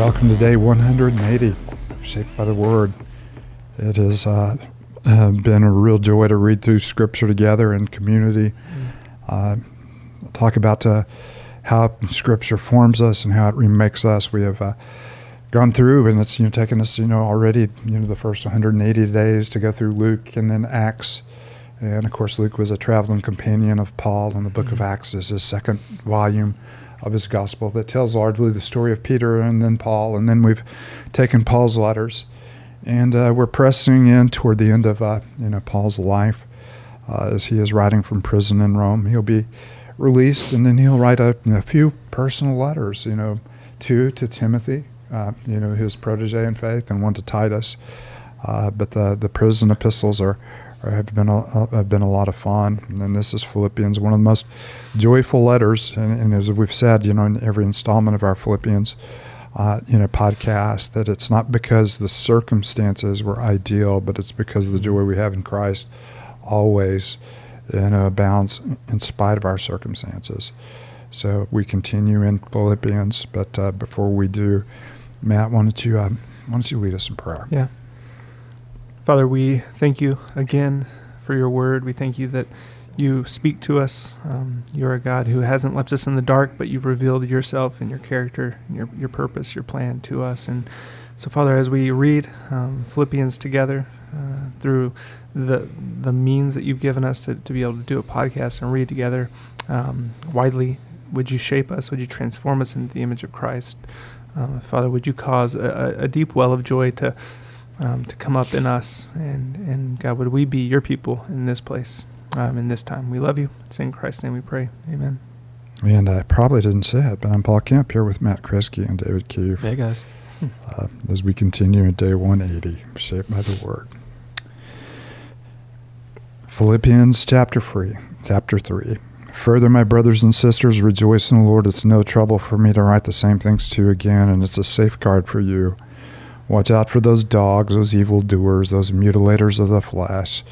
welcome to day 180 Shaped by the Word. It has uh, uh, been a real joy to read through Scripture together in community. Uh, talk about uh, how Scripture forms us and how it remakes us. We have uh, gone through, and it's you know taken us you know already you know the first 180 days to go through Luke and then Acts. And of course, Luke was a traveling companion of Paul, and the book of Mm-hmm. Acts is his second volume of his gospel that tells largely the story of Peter and then Paul. And then we've taken Paul's letters, and uh, we're pressing in toward the end of uh, you know Paul's life uh, as he is writing from prison in Rome. He'll be released, and then he'll write a, a few personal letters. You know, two to Timothy, uh, you know his protege in faith, and one to Titus. Uh, but the the prison epistles are, are have been a, have been a lot of fun, and this is Philippians, one of the most joyful letters. And, and as we've said, you know, in every installment of our Philippians, uh, you know, podcast, that it's not because the circumstances were ideal, but it's because the joy we have in Christ always, you know, abounds in spite of our circumstances. So we continue in Philippians, but uh, before we do, Matt, why don't you um, why don't you lead us in prayer? Yeah. Father, we thank you again for your word. We thank you that you speak to us. Um, you're a God who hasn't left us in the dark, but you've revealed yourself and your character, and your, your purpose, your plan to us. And so, Father, as we read um, Philippians together uh, through the the means that you've given us to, to be able to do a podcast and read together um, widely, would you shape us? Would you transform us into the image of Christ? Uh, Father, would you cause a, a a deep well of joy to um, to come up in us, and and God, would we be your people in this place, um, in this time? We love you. It's in Christ's name we pray. Amen. And I probably didn't say it, but I'm Paul Camp here with Matt Kresge and David Keefe Hey guys. uh, as we continue in day 180, shaped by the Word. Philippians chapter 3, chapter 3. Further, my brothers and sisters, rejoice in the Lord. It's no trouble for me to write the same things to you again, and it's a safeguard for you. Watch out for those dogs, those evildoers, those mutilators of the flesh.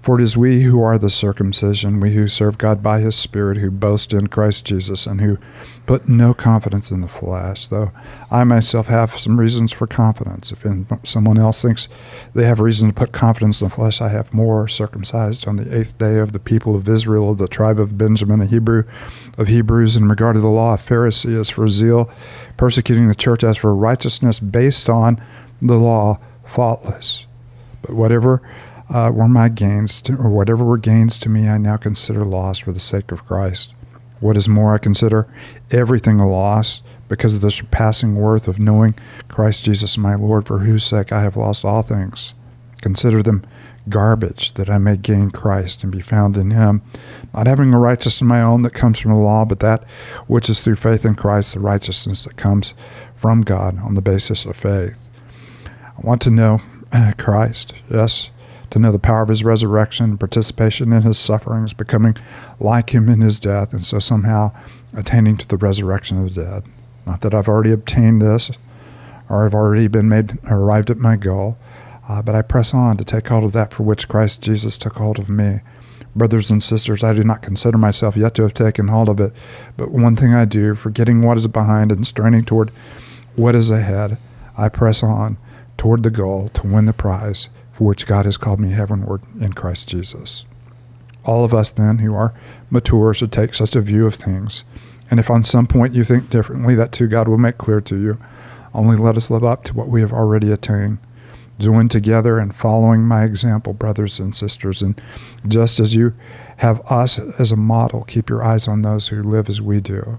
For it is we who are the circumcision, we who serve God by his Spirit, who boast in Christ Jesus, and who put no confidence in the flesh, though I myself have some reasons for confidence. If someone else thinks they have reason to put confidence in the flesh, I have more. Circumcised on the eighth day of the people of Israel, of the tribe of Benjamin, a Hebrew of Hebrews, in regard to the law, a Pharisee, as for zeal, persecuting the church, as for righteousness based on the law, faultless. But whatever uh, were my gains, to, or whatever were gains to me, I now consider loss for the sake of Christ. What is more, I consider everything a loss because of the surpassing worth of knowing Christ Jesus my Lord, for whose sake I have lost all things. Consider them garbage that I may gain Christ and be found in him, not having a righteousness of my own that comes from the law, but that which is through faith in Christ, the righteousness that comes from God on the basis of faith. I want to know uh, Christ, yes, to know the power of his resurrection, participation in his sufferings, becoming like him in his death, and so somehow attaining to the resurrection of the dead. Not that I've already obtained this or I've already been made arrived at my goal, uh, but I press on to take hold of that for which Christ Jesus took hold of me. Brothers and sisters, I do not consider myself yet to have taken hold of it, but one thing I do, forgetting what is behind and straining toward what is ahead, I press on toward the goal to win the prize for which God has called me heavenward in Christ Jesus. All of us, then, who are mature, should take such a view of things. And if on some point you think differently, that too God will make clear to you. Only let us live up to what we have already attained. Join together in following my example, brothers and sisters. And just as you have us as a model, keep your eyes on those who live as we do.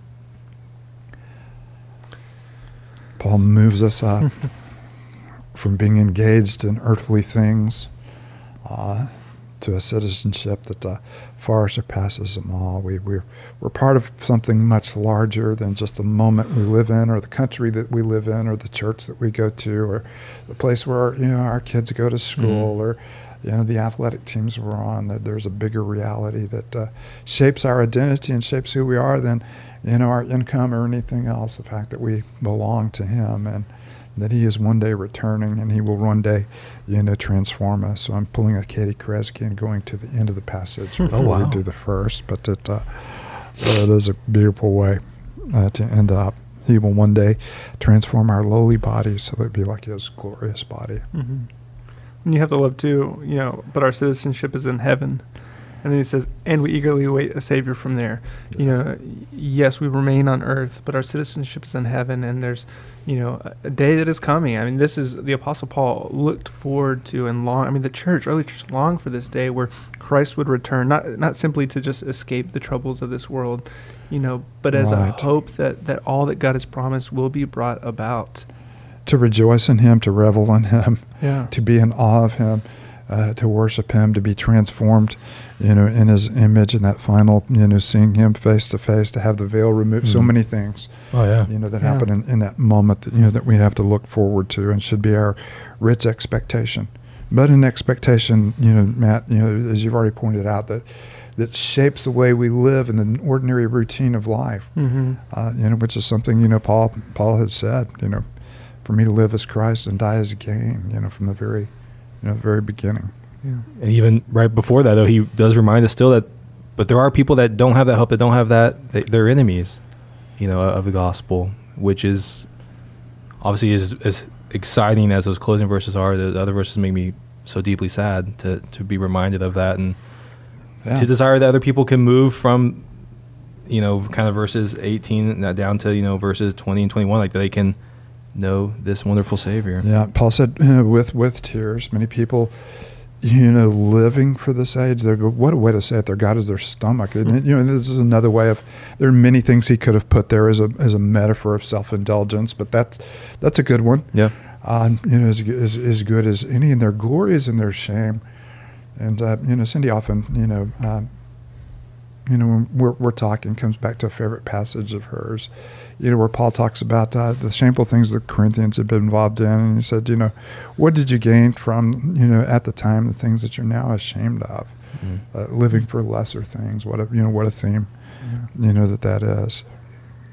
Paul moves us up from being engaged in earthly things uh, to a citizenship that uh, far surpasses them all. We, we're, we're part of something much larger than just the moment we live in, or the country that we live in, or the church that we go to, or the place where you know our kids go to school, Mhm. or you know the athletic teams we're on. That there's a bigger reality that uh, shapes our identity and shapes who we are than you know our income or anything else. The fact that we belong to Him and that He is one day returning and He will one day, you know, transform us. So I'm pulling a Katie Kresge and going to the end of the passage before Oh, wow. we do the first. But it, uh, it is a beautiful way uh, to end up. He will one day transform our lowly bodies so that it be like His glorious body. Mm-hmm. And you have to love too, you know. But our citizenship is in heaven, and then he says, "And we eagerly wait a savior from there." You know, yes, we remain on earth, but our citizenship is in heaven, and there's, you know, a- a day that is coming. I mean, this is the Apostle Paul looked forward to and long. I mean, the church, early church, longed for this day where Christ would return, not not simply to just escape the troubles of this world, you know, but as Right. a hope that that all that God has promised will be brought about. To rejoice in Him, to revel in Him, Yeah. to be in awe of Him, uh, to worship Him, to be transformed, you know, in His image, in that final, you know, seeing Him face to face, to have the veil removed. So Mhm. many things, Oh yeah. you know, that Yeah. happen in, in that moment that you know that we have to look forward to, and should be our rich expectation. But an expectation, you know, Matt, you know, as you've already pointed out, that that shapes the way we live in the ordinary routine of life. Mm-hmm. Uh, you know, which is something you know Paul Paul had said. You know, for me to live as Christ and die as gain. You know, from the very, you know, very beginning. Yeah. And even right before that, though, he does remind us still that, but there are people that don't have that hope, that don't have that, they, they're enemies, you know, of the gospel, which is obviously as, as exciting as those closing verses are. The, the other verses make me so deeply sad to, to be reminded of that and to desire that other people can move from, you know, kind of verses 18 and down to, you know, verses 20 and 21, like they can know this wonderful Savior. Yeah, Paul said you know, with with tears. Many people, you know, living for this age. They're what a way to say it. Their God is their stomach. And it- you know, this is another way of. There are many things he could have put there as a as a metaphor of self indulgence, but that's that's a good one. Yeah. uh, you know, as, as, as good as any, and their glory is in their shame. And, uh, you know, Cindy often, you know, um, you know, when we're, we're talking, comes back to a favorite passage of hers, you know, where Paul talks about uh, the shameful things the Corinthians had been involved in. And he said, you know, what did you gain from, you know, at the time, the things that you're now ashamed of, Mm. uh, living for lesser things? What a, you know, what a theme, you know, that that is.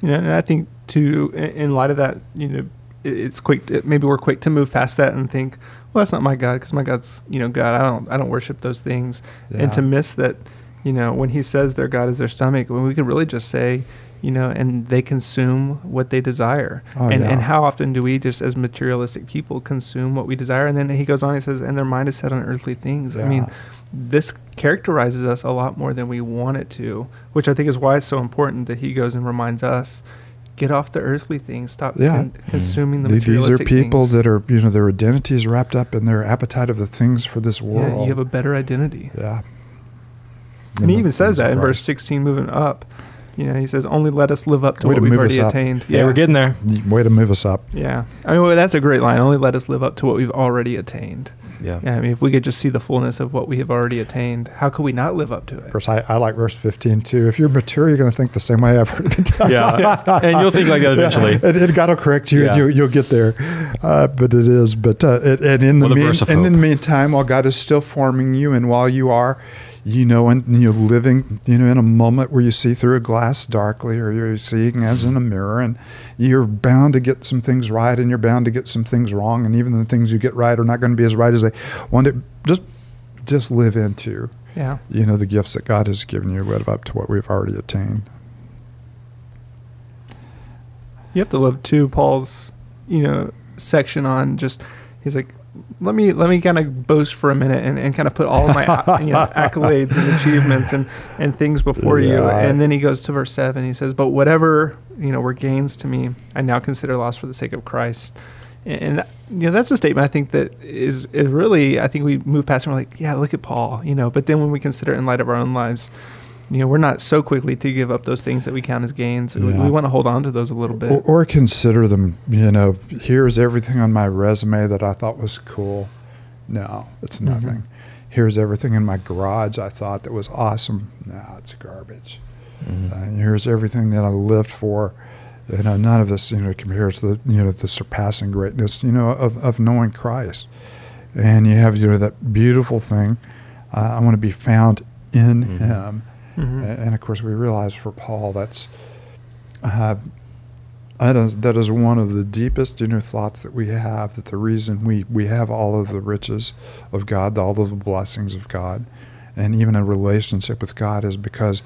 You know, and I think too, in, light of that, you know, it's quick. To, maybe we're quick to move past that and think, well, that's not my God, because my God's, you know, God. I don't, I don't worship those things, and to miss that, you know, when He says their God is their stomach, when we could really just say, you know, and they consume what they desire. Oh, and yeah. and how often do we just as materialistic people consume what we desire? And then he goes on, he says, and their mind is set on earthly things. I mean, this characterizes us a lot more than we want it to, which I think is why it's so important that he goes and reminds us get off the earthly things, stop Yeah. con- mm-hmm. consuming the Th- These are people things. that are, you know, their identity is wrapped up in their appetite of the things for this world. yeah, you have a better identity. Yeah. And he even says that in verse 16, moving up. You know, he says, only let us live up to Way what to we've move us already up. attained. Yeah, we're getting there. Way to move us up. Yeah. I mean, well, that's a great line. Only let us live up to what we've already attained. Yeah. Yeah, I mean, if we could just see the fullness of what we have already attained, how could we not live up to Of it? course, I, I like verse 15 too. If you're mature, you're going to think the same way I've heard it done. Yeah. and you'll think like that eventually. Yeah, and, and God will correct you, Yeah. and you, you'll get there. Uh, but it is. But uh, it, and in the, Well, the mean, and in the meantime, while God is still forming you, and while you are, you know, and you're living, you know, in a moment where you see through a glass darkly, or you're seeing as in a mirror, and you're bound to get some things right, and you're bound to get some things wrong, and even the things you get right are not going to be as right as they want it. Just, just live into, Yeah. you know, the gifts that God has given you, live up to what we've already attained. You have to love too Paul's, you know, section on just he's like, let me let me kind of boast for a minute and, and kind of put all of my uh, you know accolades and achievements and and things before you. And then he goes to verse seven. He says, "But whatever you know were gains to me, I now consider loss for the sake of Christ." And, and that, you know that's a statement I think that is is really I think we move past and we're like, yeah, look at Paul, you know. But then when we consider it in light of our own lives. You know, we're not so quickly to give up those things that we count as gains. We- Yeah. We want to hold on to those a little bit. Or, or consider them, you know, here's everything on my resume that I thought was cool. No, it's Mhm. nothing. here's everything in my garage I thought that was awesome. Now it's garbage. Mhm. Uh, here's everything that I lived for. You know, none of this, you know, compares to the, you know, the surpassing greatness, you know, of, of knowing Christ. And you have, you know, that beautiful thing. Uh, I want to be found in Mhm. Him. Mhm. And of course, we realize for Paul, that's uh, that is that is one of the deepest inner thoughts that we have. That the reason we we have all of the riches of God, all of the blessings of God, and even a relationship with God is because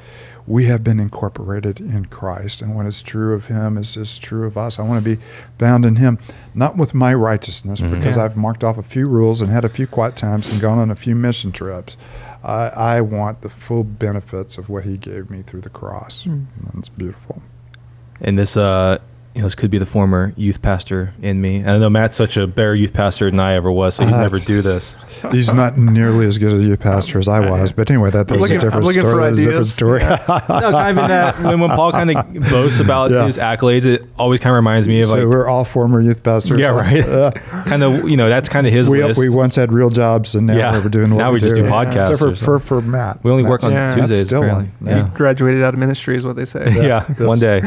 we have been incorporated in Christ. And what is true of Him is, is true of us. I want to be found in Him, not with my righteousness, Mhm. because Yeah. I've marked off a few rules and had a few quiet times and gone on a few mission trips. I, I want the full benefits of what He gave me through the cross. Mm. And it's beautiful. And this, uh, you know, this could be the former youth pastor in me. And I know Matt's such a better youth pastor than I ever was, so he'd Uh, never do this. He's not nearly as good a youth pastor as I was, but anyway, that, I'm that's looking- a different I'm story. for a different story. Yeah. no, kind of in that when, when Paul kind of boasts about Yeah. his accolades, it always kind of reminds me of so like, we're all former youth pastors. yeah, right. Uh, kind of, you know, that's kind of his we, list. we once had real jobs, and now Yeah. we're doing what Now we just do podcasts Except for, for, for Matt. We only work on Yeah. Tuesdays, still apparently. one. Yeah. Graduated out of ministry is what they say. yeah, Yes. one day.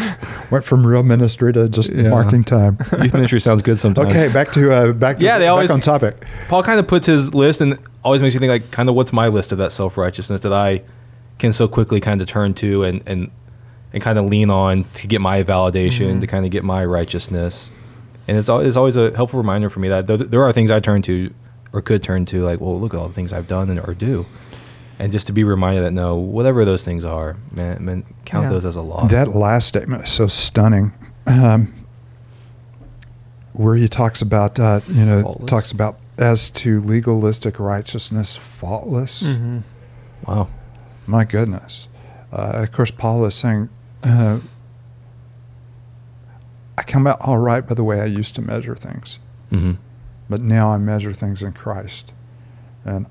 Went from real ministry to just Yeah. marking time. Youth ministry sounds good sometimes. Okay, back to uh, back to Yeah, they back always- on topic. Paul kind of puts his list and always makes you think like kind of what's my list of that self righteousness that I can so quickly kind of turn to and and and kind of lean on to get my validation Mhm. to kind of get my righteousness. And it's, al- it's always a helpful reminder for me that th- there are things I turn to or could turn to like, well, look at all the things I've done and or do. And just to be reminded that no, whatever those things are, man, man count Yeah. those as a loss. That last statement is so stunning. Um, where he talks about, uh, you know, Faultless. talks about as to legalistic righteousness, faultless. hmm wow. My goodness. Uh, of course, Paul is saying, uh, I come out all right by the way I used to measure things, hmm but now I measure things in Christ. And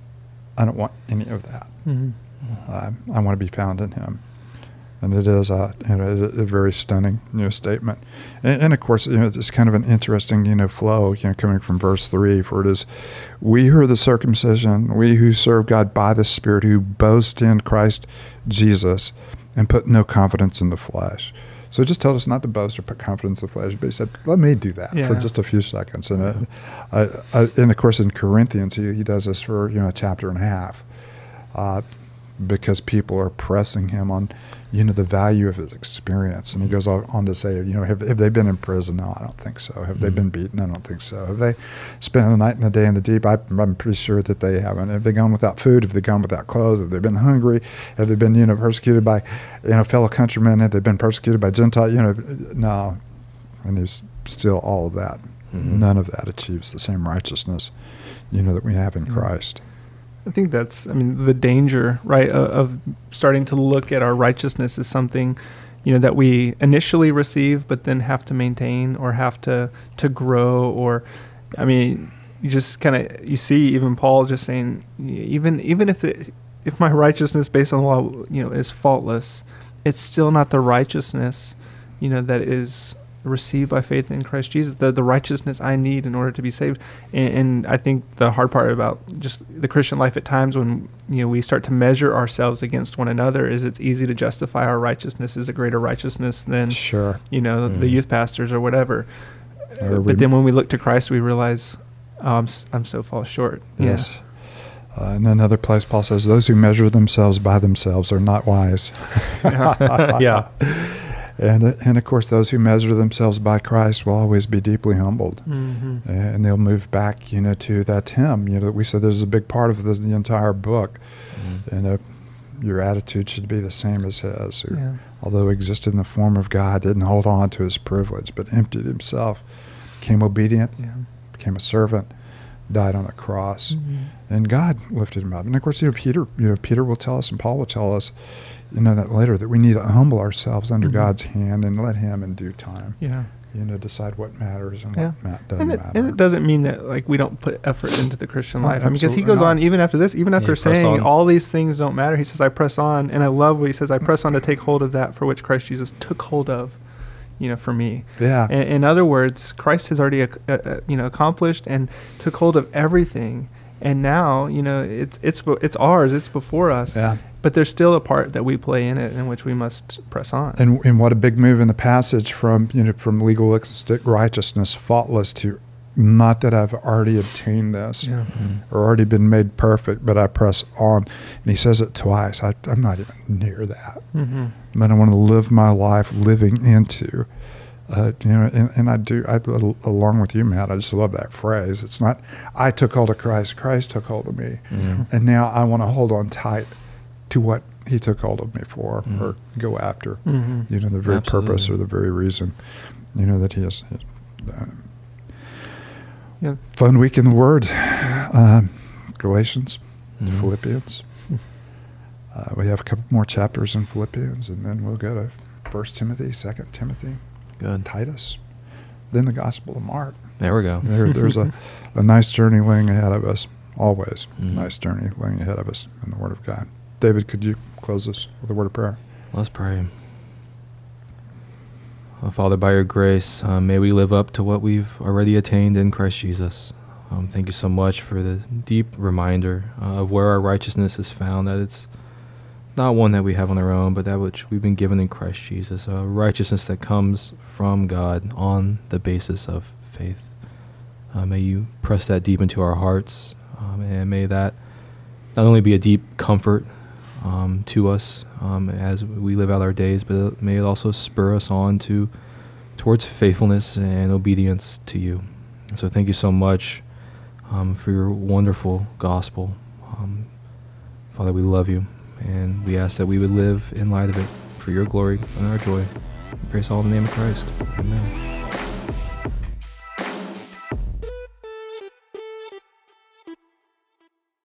I don't want any of that. hmm Uh, I want to be found in Him. And it is a, you know, a, very stunning, you know, statement. And, and of course, you know, it's kind of an interesting, you know, flow, you know, coming from verse three. For it is, we who are the circumcision, we who serve God by the Spirit, who boast in Christ Jesus, and put no confidence in the flesh. So just told us not to boast or put confidence in the flesh, but he said, let me do that for just a few seconds. And, uh, I, I, and of course, in Corinthians, he, he does this for you know a chapter and a half, uh, because people are pressing him on, you know, the value of his experience. And he goes on, to say, you know, have, have they been in prison? No, I don't think so. Have they Mhm. been beaten? I don't think so. Have they spent a night and a day in the deep? I, I'm pretty sure that they haven't. Have they gone without food? Have they gone without clothes? Have they been hungry? Have they been, you know, persecuted by, you know, fellow countrymen? Have they been persecuted by Gentile? You know, no. And there's still all of that. Mhm. None of that achieves the same righteousness, you know, that we have in Yeah. Christ. I think that's, I mean, the danger, right, of, starting to look at our righteousness as something, you know, that we initially receive, but then have to maintain or have to to grow. Or, I mean, you just kind of you see even Paul just saying, even even if it, if my righteousness based on the law, you know, is faultless, it's still not the righteousness, you know, that is received by faith in Christ Jesus, the, the righteousness I need in order to be saved. And, and I think the hard part about just the Christian life at times when you know we start to measure ourselves against one another is it's easy to justify our righteousness as a greater righteousness than Sure. you know the Mm. youth pastors or whatever. Or but then when we look to Christ, we realize oh, I'm I'm so fall short. Yes. Uh, in another place, Paul says, "Those who measure themselves by themselves are not wise." Yeah. And and of course, those who measure themselves by Christ will always be deeply humbled, Yeah. hmm and they'll move back, you know, to that hymn. You know, that we said there's a big part of this, the entire book, Mhm. and uh, your attitude should be the same as his. Who, Yeah. although existed in the form of God, didn't hold on to his privilege, but emptied himself, became obedient, Yeah. became a servant, died on a cross, Mhm. and God lifted him up. And of course, you know, Peter, you know, Peter will tell us, and Paul will tell us, you know, that later that we need to humble ourselves under Mhm. God's hand and let Him in due time, Yeah. you know, decide what matters and Yeah. what doesn't And it, matter. and it doesn't mean that like we don't put effort into the Christian Oh, life. I mean, because he goes not. on even after this, even after saying all these things don't matter. He says, "I press on," and I love what he says. I press on to take hold of that for which Christ Jesus took hold of, you know, for me. yeah, In, in other words, Christ has already, ac- uh, uh, you know, accomplished and took hold of everything, and now you know it's it's it's ours. It's before us. Yeah. But there's still a part that we play in it, in which we must press on. And, and what a big move in the passage from you know from legalistic righteousness, faultless to not that I've already obtained this yeah. Mm-hmm. or already been made perfect, but I press on. And he says it twice. I, I'm not even near that. Mm-hmm. But I want to live my life living into, uh, you know, and, and I do, I, along with you, Matt, I just love that phrase. It's not, I took hold of Christ, Christ took hold of me. Yeah. And now I want to hold on tight to what he took hold of me for Mhm. or go after, Mm-hmm. you know, the very purpose or the very reason, you know, that he has. Uh, Yeah. fun week in the Word. Um, Galatians, Mhm. Philippians. Uh, we have a couple more chapters in Philippians, and then we'll go to First Timothy, Second Timothy, Good. Titus, then the Gospel of Mark. There we go. There, there's a, a nice journey laying ahead of us. Always a Mhm. nice journey laying ahead of us in the Word of God. David, could you close us with a word of prayer? Let's pray. Uh, Father, by your grace, uh, may we live up to what we've already attained in Christ Jesus. Um, thank you so much for the deep reminder uh, of where our righteousness is found, that it's not one that we have on our own, but that which we've been given in Christ Jesus, a righteousness that comes from God on the basis of faith. Uh, may you press that deep into our hearts, um, and may that not only be a deep comfort um, to us um, as we live out our days, but may it also spur us on to towards faithfulness and obedience to you. So, thank you so much um, for your wonderful gospel, um, Father. We love you, and we ask that we would live in light of it for your glory and our joy. We praise all in the name of Christ. Amen.